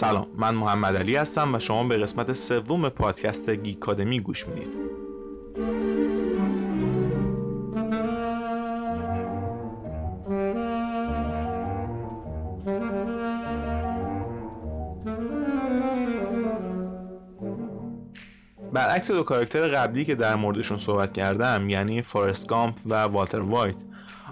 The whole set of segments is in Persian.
سلام من محمد علی هستم و شما به قسمت سوم پادکست گیکادمی گوش می‌دید. برعکس دو کاراکتر قبلی که در موردشون صحبت کردم یعنی فارست گامپ و والتر وایت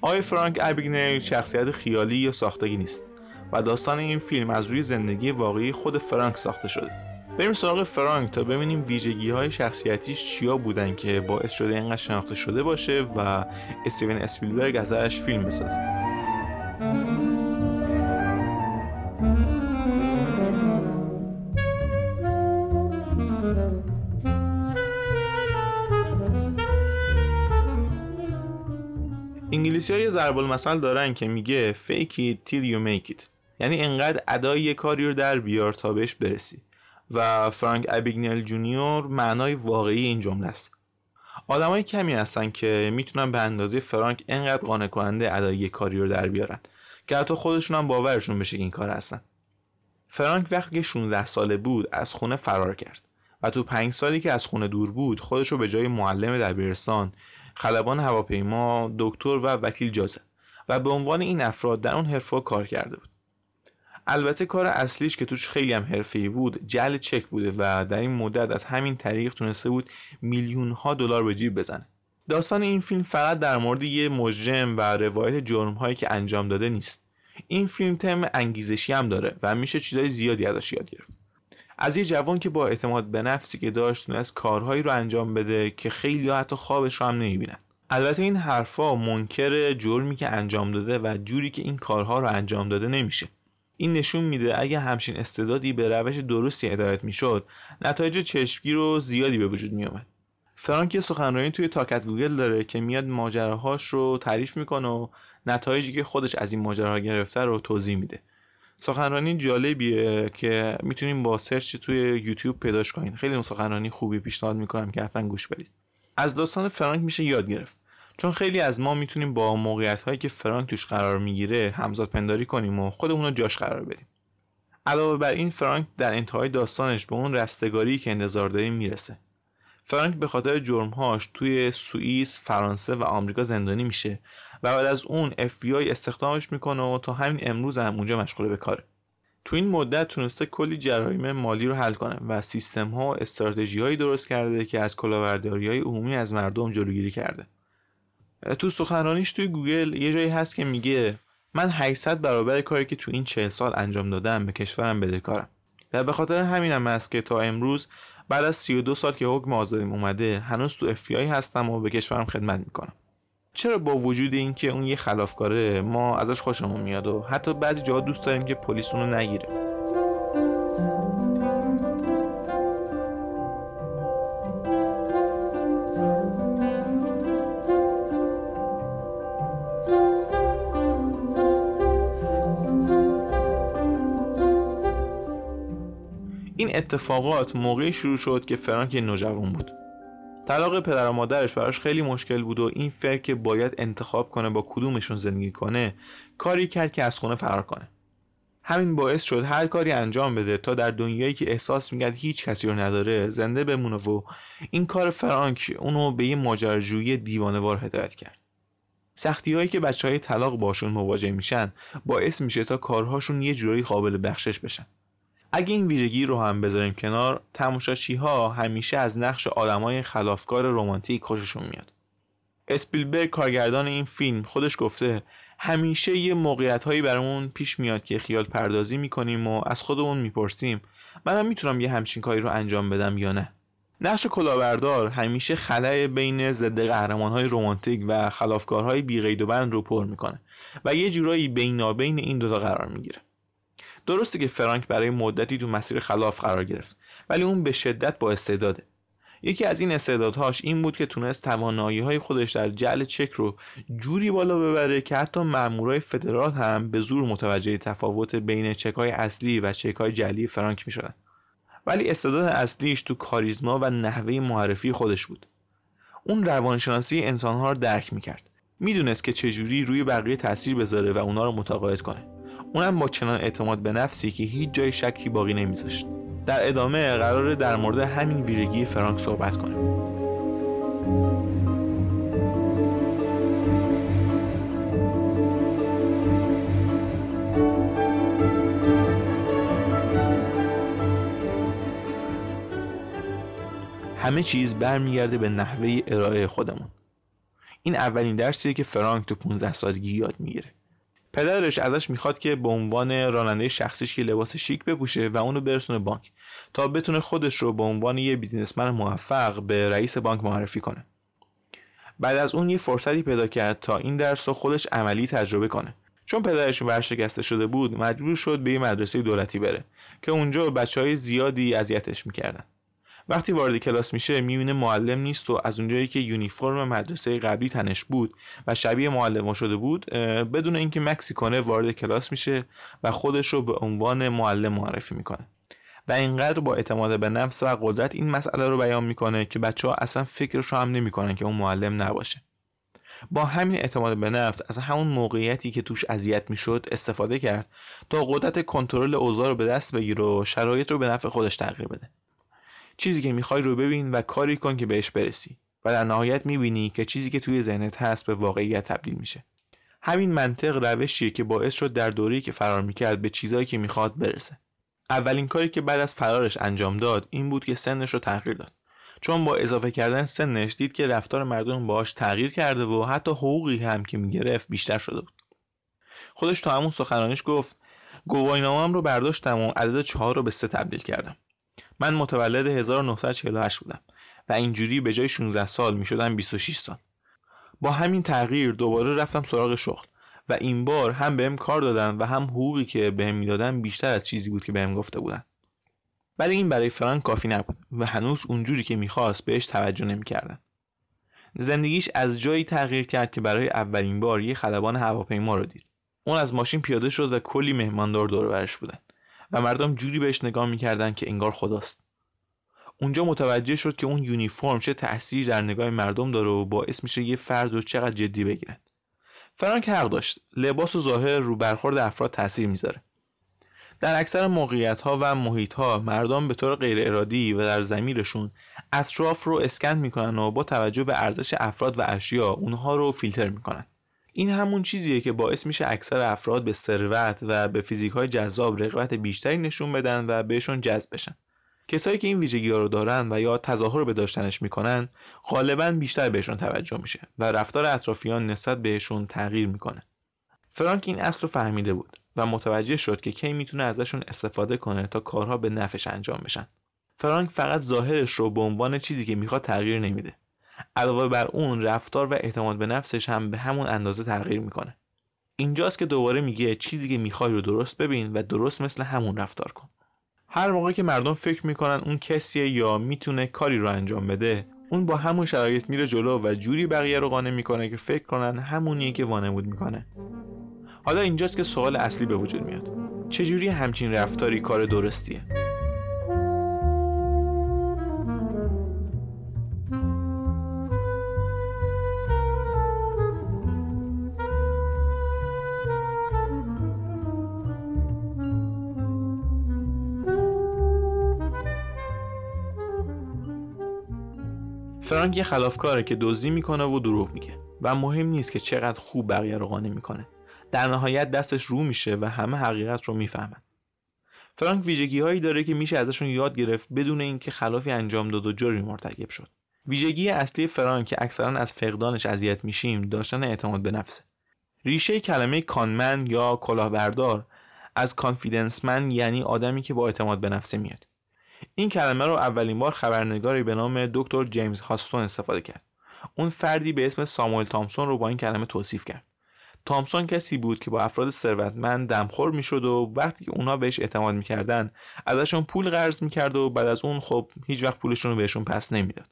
آقای فرانک ابیگنیل شخصیت خیالی یا ساختگی نیست. و داستان این فیلم از روی زندگی واقعی خود فرانک ساخته شده. بریم سراغ فرانک تا ببینیم ویژگی های شخصیتیش چیا بودن که باعث شده اینقدر شناخته شده باشه و استیون اسپیلبرگ ازش فیلم بسازه. انگلیسی ها یه ضرب المثل دارن که میگه fake it till you make it. یعنی انقدر ادای یه کاری رو در بیار تا بهش برسی. و فرانک ابیگنل جونیور معنای واقعی این جمله است. آدمای کمی هستن که می‌تونن به اندازه فرانک انقدر قانع کننده ادای یه کاری رو در بیارن که حتی خودشون هم باورشون بشه این کار هستن. فرانک وقتی که 16 ساله بود از خونه فرار کرد و تو پنج سالی که از خونه دور بود خودش رو به جای معلم دبیرستان خلبان هواپیما دکتر و وکیل جازه و به عنوان این افراد در اون حرفه کار کرده بود. البته کار اصلیش که توش خیلی هم حرفه‌ای بود جل چک بوده و در این مدت از همین طریق تونسته بود میلیون ها دلار به جیب بزنه. داستان این فیلم فقط در مورد یه مجرم و روایت جرم هایی که انجام داده نیست. این فیلم تم انگیزشی هم داره و میشه چیزای زیادی ازش یاد گرفت. از یه جوان که با اعتماد به نفسی که داشت تونست کارهایی رو انجام بده که خیلی حتی خوابش رو هم نمی‌بینن. البته این حرفا منکر جرمی که انجام داده و جوری که این کارها رو انجام داده نمیشه. این نشون میده اگه همچین استعدادی به روش درستی هدایت می‌شد نتایج چشمگیر و زیادی به وجود میومد فرانک یه سخنرانی توی Talks at Google داره که میاد ماجراهاش رو تعریف می‌کنه و نتایجی که خودش از این ماجراها گرفته رو توضیح میده. سخنرانی جالبیه که می‌تونین با search توی یوتیوب پیداش کنین. خیلی سخنرانی خوبی پیشنهاد می‌کنم که حتما گوش بدید. از داستان فرانک میشه یاد گرفت. چون خیلی از ما می‌تونیم با موقعیت هایی که فرانک توش قرار می‌گیره همزاد پنداری کنیم و خودمون رو جاش قرار بدیم علاوه بر این فرانک در انتهای داستانش به اون رستگاری که انتظار داریم می‌رسه فرانک به خاطر جرمهاش توی سوئیس، فرانسه و آمریکا زندانی میشه و بعد از اون FBI استخدامش می‌کنه و تا همین امروز هم اونجا مشغول به کاره. تو این مدت تونسته کلی جرایم مالی رو حل کنه و سیستم ها و استراتژی هایی درست کرده که از کلاهبرداری های عمومی از مردم جلوگیری کرده. تو سخنرانیش توی گوگل یه جایی هست که میگه من 800 برابر کاری که تو این 40 سال انجام دادم به کشورم بدهکارم و به خاطر همینم است که تا امروز بعد از 32 سال که حکم آزادیم اومده هنوز تو FBI هستم و به کشورم خدمت می‌کنم. چرا با وجود اینکه اون یه خلافکاره ما ازش خوشمون میاد و حتی بعضی جاها دوست داریم که پلیس اونو نگیره. اتفاقات موقعی شروع شد که فرانک نوجوان بود. طلاق پدر و مادرش براش خیلی مشکل بود و این فکر که باید انتخاب کنه با کدومشون زندگی کنه کاری کرد که از خونه فرار کنه. همین باعث شد هر کاری انجام بده تا در دنیایی که احساس می‌کرد هیچ کسی رو نداره زنده بمونه و این کار فرانک اونو به یه ماجراجویی دیوانوار هدایت کرد. سختی هایی که بچه های طلاق باشون مواجه میشن باعث میشه تا کارهاشون یه جورایی قابل بخشش بشن. اگه این ویژگی رو هم بذاریم کنار تماشاچی ها همیشه از نقش آدمای خلافکار رمانتیک خوششون میاد. اسپیلبرگ کارگردان این فیلم خودش گفته همیشه یه موقعیت هایی برامون پیش میاد که خیال پردازی می‌کنیم و از خودمون می‌پرسیم. منم می‌تونم یه همچین کاری رو انجام بدم یا نه. نقش کلاهبردار همیشه خلای بین ضد قهرمان های رمانتیک و خلافکارهای بیقید و بند رو پر می‌کنه و یه جورایی بینابین این دوتا قرار می‌گیره. درسته که فرانک برای مدتی تو مسیر خلاف قرار گرفت ولی اون به شدت با استعداده. یکی از این استعدادهاش این بود که تونست توانایی های خودش در جعل چک رو جوری بالا ببره که حتی مامورای فدرال هم به زور متوجه تفاوت بین چک های اصلی و چک های جعلی فرانک می شدن. ولی استعداد اصلیش تو کاریزما و نحوه معرفی خودش بود. اون روانشناسی انسانها رو درک می‌کرد. می‌دونست که چجوری روی بقیه تاثیر بذاره و اونا رو متقاعد کنه. اونم با چنان اعتماد به نفسی که هیچ جای شکی باقی نمیذاشت. در ادامه قرار در مورد همین ویژگی فرانک صحبت کنیم. همه چیز برمیگرده به نحوه ارائه خودمون. این اولین درسیه که فرانک تو 15 سالگی یاد می‌گیره. پدرش ازش می‌خواد که به عنوان راننده شخصیش که لباس شیک بپوشه و اونو برسونه بانک تا بتونه خودش رو به عنوان یه بیزینسمن موفق به رئیس بانک معرفی کنه. بعد از اون یه فرصتی پیدا کرد تا این درس رو خودش عملی تجربه کنه. چون پدرش ورشکسته شده بود مجبور شد به یه مدرسه دولتی بره که اونجا بچه های زیادی اذیتش می‌کردن. وقتی وارد کلاس میشه می‌بینه معلم نیست و از اونجایی که یونیفرم مدرسه قبلی تنش بود و شبیه معلم شده بود بدون اینکه مکسی کنه وارد کلاس میشه و خودش رو به عنوان معلم معرفی می‌کنه. و اینقدر با اعتماد به نفس و قدرت این مسئله رو بیان می‌کنه که بچه ها اصلا فکرش رو هم نمی‌کنن که اون معلم نباشه. با همین اعتماد به نفس از همون موقعیتی که توش اذیت می‌شد استفاده کرد تا قدرت کنترل اوضاع رو به دست بگیره و شرایط رو به نفع خودش تغییر بده. چیزی که می‌خوای رو ببین و کاری کن که بهش برسی. و در نهایت می‌بینی که چیزی که توی ذهنت هست به واقعیت تبدیل میشه. همین منطق روشیه که باعث شد در دوره‌ای که فرار می‌کرد به چیزایی که می‌خواد برسه. اولین کاری که بعد از فرارش انجام داد این بود که سنش رو تغییر داد. چون با اضافه کردن سنش دید که رفتار مردم باهاش تغییر کرده و حتی حقوقی هم که می‌گرفت بیشتر شده بود. خودش تا همون سخنرانیش گفت گواهینامه‌ام رو برداشتم و عدد چهار رو به سه تبدیل کردم. من متولد 1948 بودم و اینجوری به جای 16 سال می شدم 26 سال. با همین تغییر دوباره رفتم سراغ شغل و این بار هم بهم کار دادن و هم حقوقی که بهم می‌دادن بیشتر از چیزی بود که بهم گفته بودن. ولی این برای فرانک کافی نبود و هنوز اونجوری که می‌خواست بهش توجه نمی‌کردن زندگیش از جایی تغییر کرد که برای اولین بار یه خلبان هواپیما رو دید. اون از ماشین پیاده شد و کلی مهماندار دور برش بودن. و مردم جوری بهش نگاه می‌کردن که انگار خداست. اونجا متوجه شد که اون یونیفرم چه تأثیری در نگاه مردم داره و باعث میشه یه فرد رو چقدر جدی بگیرن. فرانک حق داشت. لباس و ظاهر رو برخورد افراد تاثیر می‌ذاره. در اکثر موقعیت ها و محیط ها مردم به طور غیر ارادی و در زمیرشون اطراف رو اسکن می‌کنن و با توجه به ارزش افراد و اشیا اونها رو فیلتر می‌کنن. این همون چیزیه که باعث میشه اکثر افراد به ثروت و به فیزیک های جذاب رغبت بیشتری نشون بدن و بهشون جذب بشن. کسایی که این ویژگی ها رو دارن و یا تظاهر به داشتنش می‌کنن غالبا بیشتر بهشون توجه میشه و رفتار اطرافیان نسبت بهشون تغییر می‌کنه. فرانک این اصل رو فهمیده بود و متوجه شد که کی می‌تونه ازشون استفاده کنه تا کارها به نفش انجام بشن. فرانک فقط ظاهرش رو به عنوان چیزی که می‌خواد تغییر نمیده. علاوه بر اون رفتار و اعتماد به نفسش هم به همون اندازه تغییر می‌کنه. اینجاست که دوباره میگه چیزی که می‌خوای رو درست ببین و درست مثل همون رفتار کن. هر موقع که مردم فکر می‌کنن اون کسیه یا می‌تونه کاری رو انجام بده اون با همون شرایط میره جلو و جوری بقیه رو قانع می‌کنه که فکر کنن همونیه که وانمود می‌کنه. حالا اینجاست که سوال اصلی به وجود میاد. چجوری همچین رفتاری کار درستیه؟ فرانک یه خلافکاره که دزدی می‌کنه و دروغ میگه. و مهم نیست که چقدر خوب بقیه رو قانع می‌کنه. در نهایت دستش رو میشه و همه حقیقت رو می‌فهمن. فرانک ویژگی هایی داره که میشه ازشون یاد گرفت بدون اینکه خلافی انجام داد و جرمی مرتکب شد. ویژگی اصلی فرانک که اکثرا از فقدانش اذیت میشیم داشتن اعتماد به نفسه. ریشه کلمه کانمن یا کلاهبردار از کانفیدنسمن یعنی آدمی که با اعتماد به نفسه میاد. این کلمه رو اولین بار خبرنگاری به نام دکتر جیمز هاستون استفاده کرد. اون فردی به اسم ساموئل تامسون رو با این کلمه توصیف کرد. تامسون کسی بود که با افراد ثروتمند دمخور می‌شد و وقتی که اونا بهش اعتماد می‌کردن ازشون پول قرض می‌کرد و بعد از اون خب هیچ وقت پولشون رو بهشون پس نمی‌داد.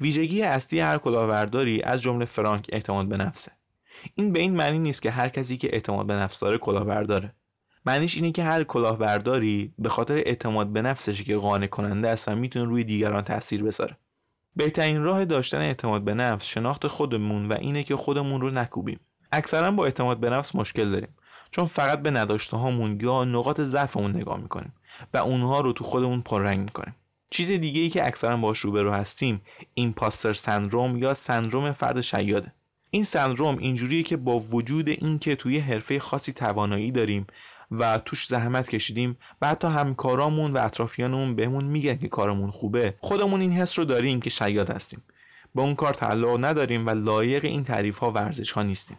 ویژگی اصلی هر کلاهبرداری از جمله فرانک اعتماد به نفسه. این به این معنی نیست که هر کسی که اعتماد به نفس داره کلاهبرداره. معنیش اینه که هر کلاهبرداری به خاطر اعتماد به نفسش که قانع کننده است و می‌تونه روی دیگران تاثیر بذاره. بهترین راه داشتن اعتماد به نفس شناخت خودمون و اینه که خودمون رو نکوبیم. اکثرا با اعتماد به نفس مشکل داریم. چون فقط به نداشته هامون یا نقاط ضعفمون نگاه می‌کنیم و اونها رو تو خودمون پررنگ می‌کنیم. چیز دیگه ای که اکثرا باش روبرو هستیم پاستر سندروم یا سندروم فرد شیاده. این سندروم اینجوریه که با وجود اینکه توی حرفه خاصی توانایی داریم و توش زحمت کشیدیم و حتی همکارامون و اطرافیانمون بهمون میگن که کارمون خوبه. خودمون این حس رو داریم که شیاد هستیم. با اون کار تعلق نداریم و لایق این تعریف ها ورزش ها نیستیم.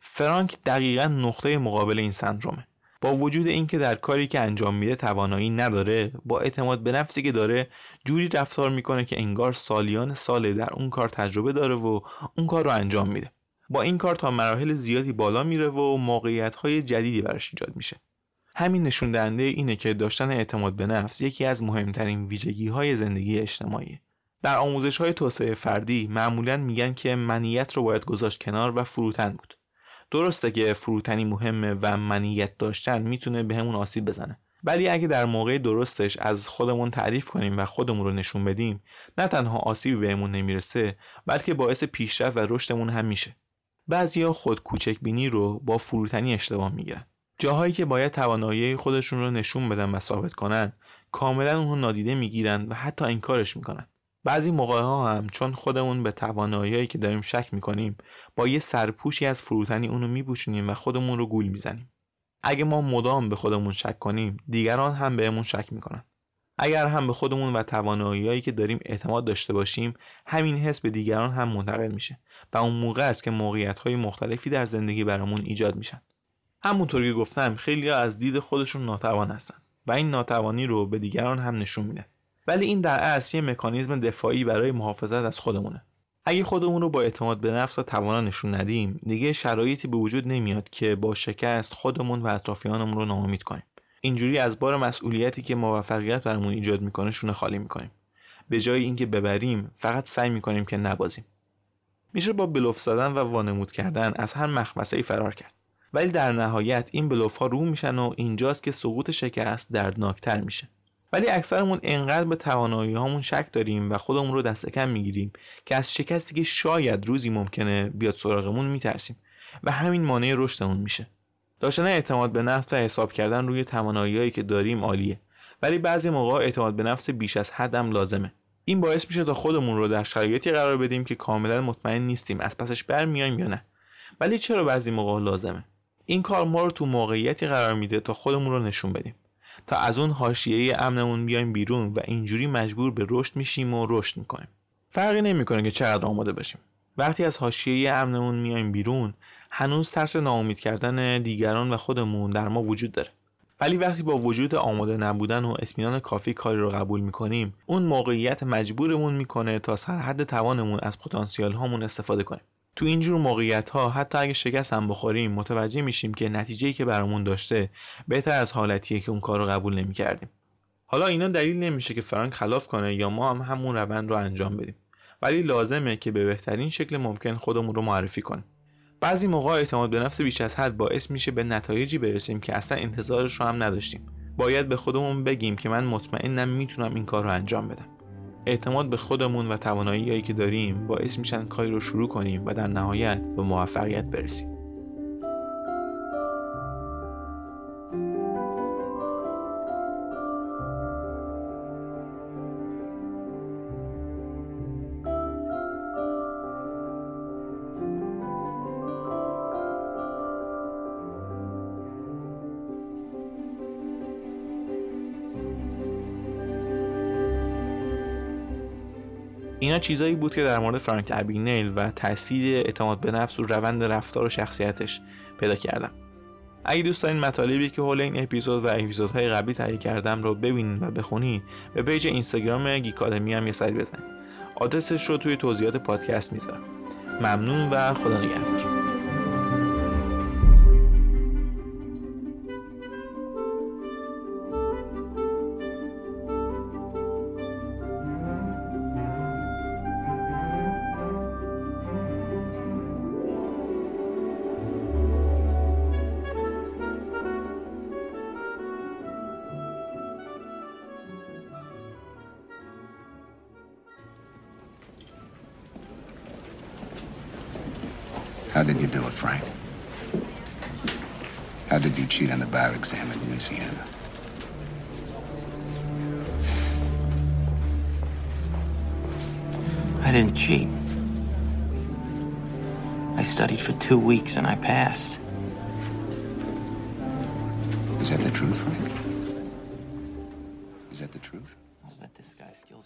فرانک دقیقا نقطه مقابل این سندرومه. با وجود اینکه در کاری که انجام میده توانایی نداره با اعتماد به نفسی که داره جوری رفتار می‌کنه که انگار سالیان ساله در اون کار تجربه داره و اون کار رو انجام میده. با این کار تا مراحل زیادی بالا میره و موقعیت های جدیدی براش ایجاد میشه. همین نشون دهنده اینه که داشتن اعتماد به نفس یکی از مهمترین ویژگی های زندگی اجتماعی در آموزش های توسعه فردی معمولا میگن که منیت رو باید گذاشت کنار و فروتن بود. درسته که فروتنی مهمه و منیت داشتن می‌تونه به همون آسیب بزنه. ولی اگه در موقع درستش از خودمون تعریف کنیم و خودمون رو نشون بدیم نه تنها آسیبی بهمون نمی‌رسه بلکه باعث پیشرفت و رشدمون هم میشه. بعضیا خود کوچک بینی رو با فروتنی اشتباه می‌گیرن جاهایی که باید توانایی خودشون رو نشون بدن و ثابت کنن کاملا اونو نادیده می‌گیرن و حتی انکارش می‌کنن. بعضی موقع ها هم چون خودمون به توانایی که داریم شک می‌کنیم با یه سرپوشی از فروتنی اونو میپوشونیم و خودمون رو گول می‌زنیم. اگه ما مدام به خودمون شک کنیم دیگران هم بهمون شک می‌کنن. اگر هم به خودمون و تواناییهایی که داریم اعتماد داشته باشیم همین حس به دیگران هم منتقل میشه و اون موقع است که موقعیت های مختلفی در زندگی برامون ایجاد میشن. همونطور که گفتم خیلی از دید خودشون ناتوان هستن و این ناتوانی رو به دیگران هم نشون میده ولی این در اصل یه مکانیزم دفاعی برای محافظت از خودمونه. اگه خودمون رو با اعتماد به نفس و توانا نشون ندیم دیگه شرایطی به وجود نمیاد که با شکست خودمون و اطرافیانمون رو ناامید کنیم. اینجوری از بار مسئولیتی که موفقیت برامون ایجاد می‌کنه شونه خالی می‌کنیم. به جای اینکه ببریم فقط سعی می‌کنیم که نبازیم. میشه با بلوف زدن و وانمود کردن از هر مخمسه ای فرار کرد. ولی در نهایت این بلوف ها رو میشن و اینجاست که سقوط شکست دردناکتر میشه. ولی اکثرمون انقدر به توانایی هامون شک داریم و خودمون رو دست کم می‌گیریم که از شکستی که شاید روزی ممکنه بیاد سراغمون میترسیم و همین مانع رشدمون میشه. داشتن اعتماد به نفس و حساب کردن روی تواناییهایی که داریم عالیه. ولی بعضی موقع اعتماد به نفس بیش از حدم لازمه. این باعث میشه تا خودمون رو در شرایطی قرار بدیم که کاملا مطمئن نیستیم از پسش برمیایم یا نه. ولی چرا بعضی موقع لازمه؟ این کار ما رو تو موقعیتی قرار میده تا خودمون رو نشون بدیم. تا از اون حاشیه امنمون بیایم بیرون و اینجوری مجبور به رشد میشیم و رشد می‌کنیم. فرقی نمی‌کنه که چقدر آماده باشیم. وقتی از حاشیه امنمون میایم بیرون هنوز ترس ناامید کردن دیگران و خودمون در ما وجود داره. ولی وقتی با وجود آماده نبودن و اطمینان کافی کاری رو قبول می‌کنیم اون موقعیت مجبورمون می‌کنه تا سرحد توانمون از پتانسیال هامون استفاده کنیم. تو اینجور موقعیت ها حتی اگه شکست هم بخوریم متوجه میشیم که نتیجه که برامون داشته بهتر از حالتیه که اون کار رو قبول نمی‌کردیم. حالا اینا دلیل نمیشه که فرانک خلاف کنه یا ما هم همون روند رو انجام بدیم. ولی لازمه که به بهترین شکل ممکن خودمون رو معرفی کنیم. بعضی موقع اعتماد به نفس بیش از حد باعث میشه به نتایجی برسیم که اصلا انتظارش رو هم نداشتیم. باید به خودمون بگیم که من مطمئنم می‌تونم این کار رو انجام بدم. اعتماد به خودمون و تواناییهایی که داریم باعث میشن کاری رو شروع کنیم و در نهایت به موفقیت برسیم. اینا چیزایی بود که در مورد فرانک ابینیل و تاثیر اعتماد به نفس و روند رفتار و شخصیتش پیدا کردم. اگه دوست دارین مطالبی که حول این اپیزود و اپیزودهای قبلی تهیه کردم رو ببینین و بخونین به پیج اینستاگرام گیکادمی هم یه سری بزنین. آدرسش رو توی توضیحات پادکست می‌ذارم. ممنون و خدا نگهدار. How did you do it, Frank? How did you cheat on the bar exam in Louisiana? I didn't cheat. I studied for two weeks and I passed. Is that the truth, Frank?